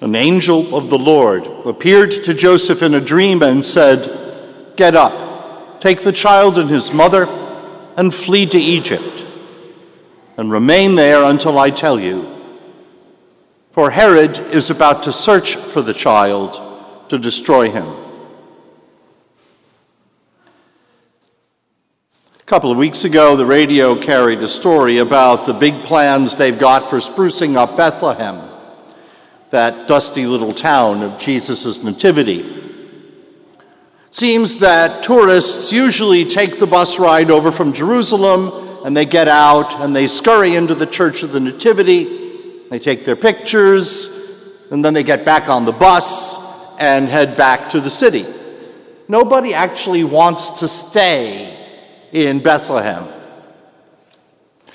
An angel of the Lord appeared to Joseph in a dream and said, Get up, take the child and his mother, and flee to Egypt, and remain there until I tell you. For Herod is about to search for the child to destroy him. A couple of weeks ago, the radio carried a story about the big plans they've got for sprucing up Bethlehem, that dusty little town of Jesus' nativity. Seems that tourists usually take the bus ride over from Jerusalem and they get out and they scurry into the Church of the Nativity. They take their pictures and then they get back on the bus and head back to the city. Nobody actually wants to stay in Bethlehem. I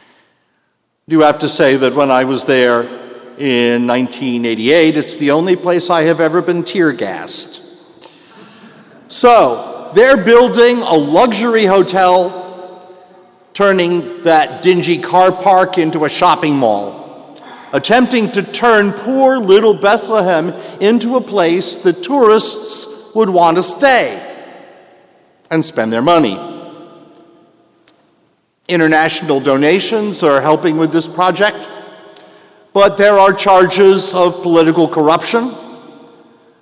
do have to say that when I was there in 1988, it's the only place I have ever been tear gassed. So, they're building a luxury hotel, turning that dingy car park into a shopping mall, attempting to turn poor little Bethlehem into a place that tourists would want to stay and spend their money. International donations are helping with this project, but there are charges of political corruption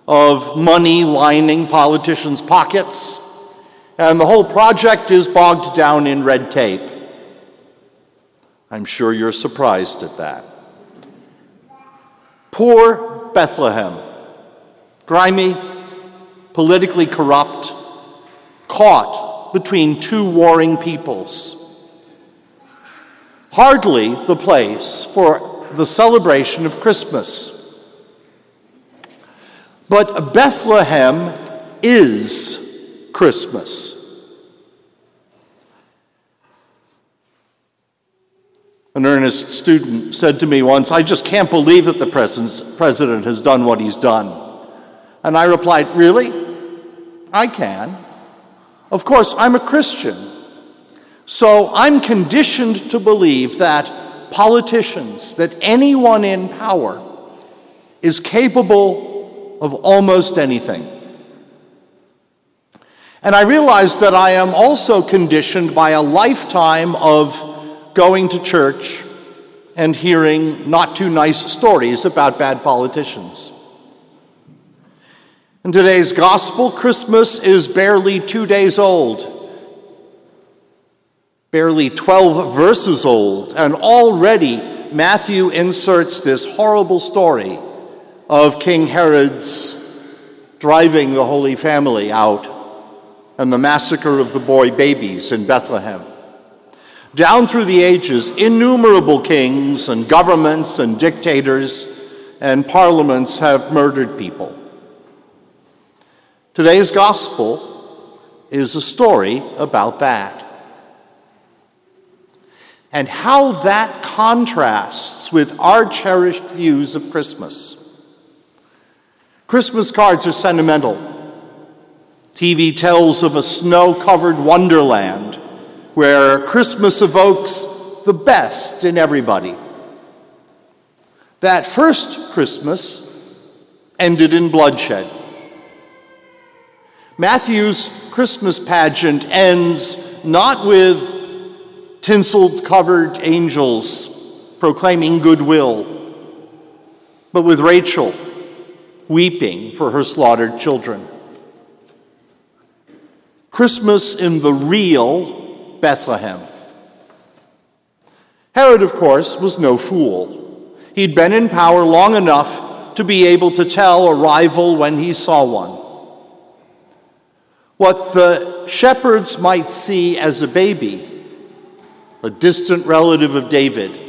of money lining politicians' pockets, and the whole project is bogged down in red tape. I'm sure you're surprised at that. Poor Bethlehem, grimy, politically corrupt, caught between two warring peoples. Hardly the place for the celebration of Christmas. But Bethlehem is Christmas. An earnest student said to me once, I just can't believe that the president has done what he's done. And I replied, Really? I can. Of course, I'm a Christian. So I'm conditioned to believe that politicians, that anyone in power, is capable of almost anything. And I realize that I am also conditioned by a lifetime of going to church and hearing not too nice stories about bad politicians. In today's gospel, Christmas is barely two days old, barely 12 verses old, and already Matthew inserts this horrible story of King Herod's driving the Holy Family out and the massacre of the boy babies in Bethlehem. Down through the ages, innumerable kings and governments and dictators and parliaments have murdered people. Today's gospel is a story about that. And how that contrasts with our cherished views of Christmas. Christmas cards are sentimental. TV tells of a snow covered wonderland where Christmas evokes the best in everybody. That first Christmas ended in bloodshed. Matthew's Christmas pageant ends not with tinseled covered angels proclaiming goodwill, but with Rachel weeping for her slaughtered children. Christmas in the real Bethlehem. Herod, of course, was no fool. He'd been in power long enough to be able to tell a rival when he saw one. What the shepherds might see as a baby, a distant relative of David,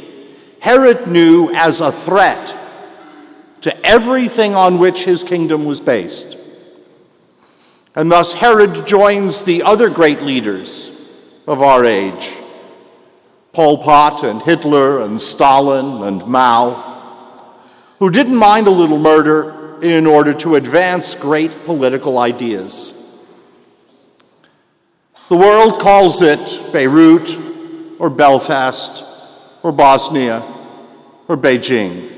Herod knew as a threat to everything on which his kingdom was based. And thus, Herod joins the other great leaders of our age Pol Pot and Hitler and Stalin and Mao, who didn't mind a little murder in order to advance great political ideas. The world calls it Beirut or Belfast or Bosnia or Beijing.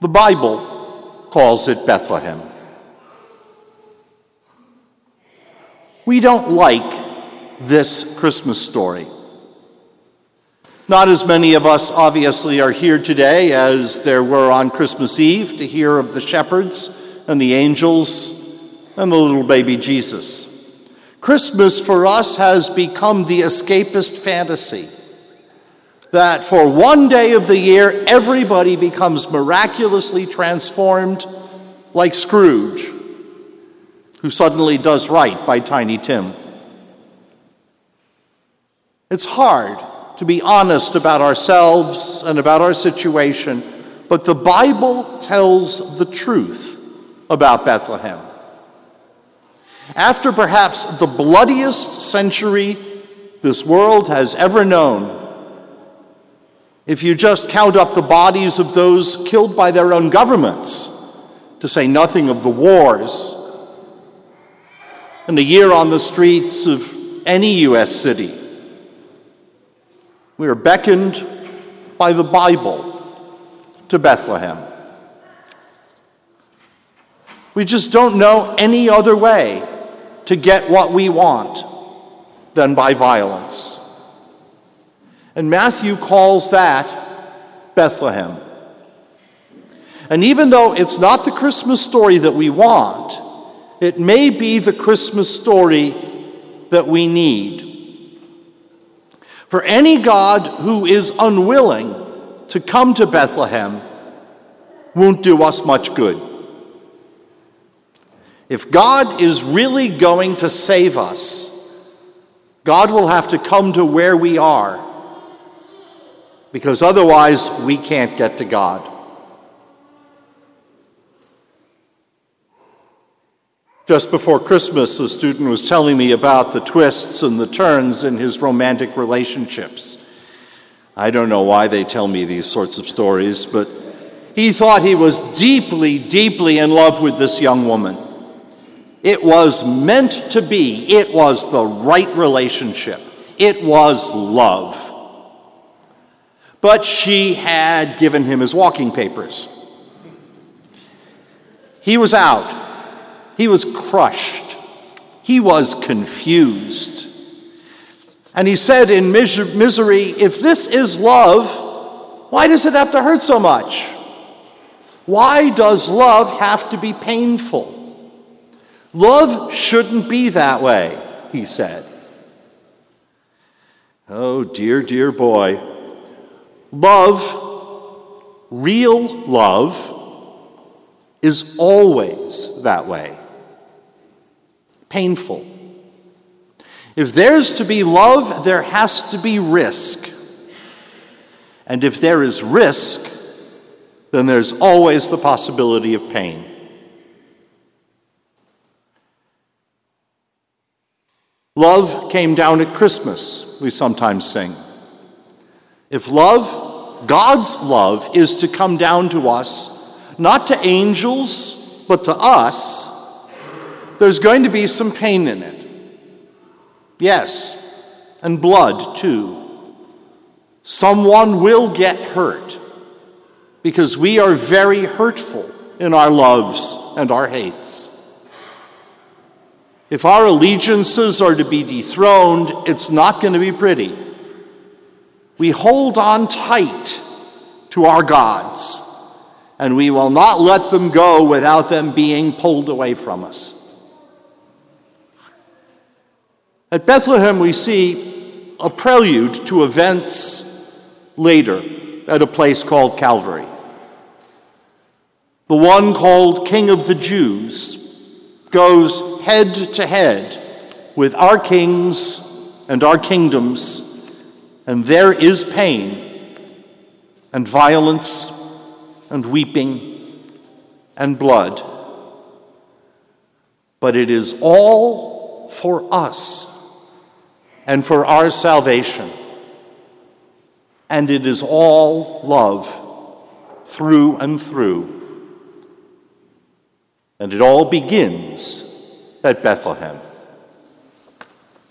The Bible calls it Bethlehem. We don't like this Christmas story. Not as many of us, obviously, are here today as there were on Christmas Eve to hear of the shepherds and the angels and the little baby Jesus. Christmas for us has become the escapist fantasy that for one day of the year, everybody becomes miraculously transformed like Scrooge, who suddenly does right by Tiny Tim. It's hard to be honest about ourselves and about our situation, but the Bible tells the truth about Bethlehem. After perhaps the bloodiest century this world has ever known, if you just count up the bodies of those killed by their own governments, to say nothing of the wars, and a year on the streets of any U.S. city, we are beckoned by the Bible to Bethlehem. We just don't know any other way to get what we want than by violence. And Matthew calls that Bethlehem. And even though it's not the Christmas story that we want, it may be the Christmas story that we need. For any God who is unwilling to come to Bethlehem won't do us much good. If God is really going to save us, God will have to come to where we are because otherwise we can't get to God. Just before Christmas, a student was telling me about the twists and the turns in his romantic relationships. I don't know why they tell me these sorts of stories, but he thought he was deeply, deeply in love with this young woman. It was meant to be, it was the right relationship, it was love but she had given him his walking papers. He was out. He was crushed. He was confused. And he said in misery, If this is love, why does it have to hurt so much? Why does love have to be painful? Love shouldn't be that way, he said. Oh, dear, dear boy. Love, real love, is always that way painful. If there's to be love, there has to be risk. And if there is risk, then there's always the possibility of pain. Love came down at Christmas, we sometimes sing. If love, God's love, is to come down to us, not to angels, but to us, there's going to be some pain in it. Yes, and blood too. Someone will get hurt because we are very hurtful in our loves and our hates. If our allegiances are to be dethroned, it's not going to be pretty we hold on tight to our gods, and we will not let them go without them being pulled away from us. At Bethlehem, we see a prelude to events later at a place called Calvary. The one called King of the Jews goes head to head with our kings and our kingdoms and there is pain and violence and weeping and blood. But it is all for us and for our salvation. And it is all love through and through. And it all begins at Bethlehem.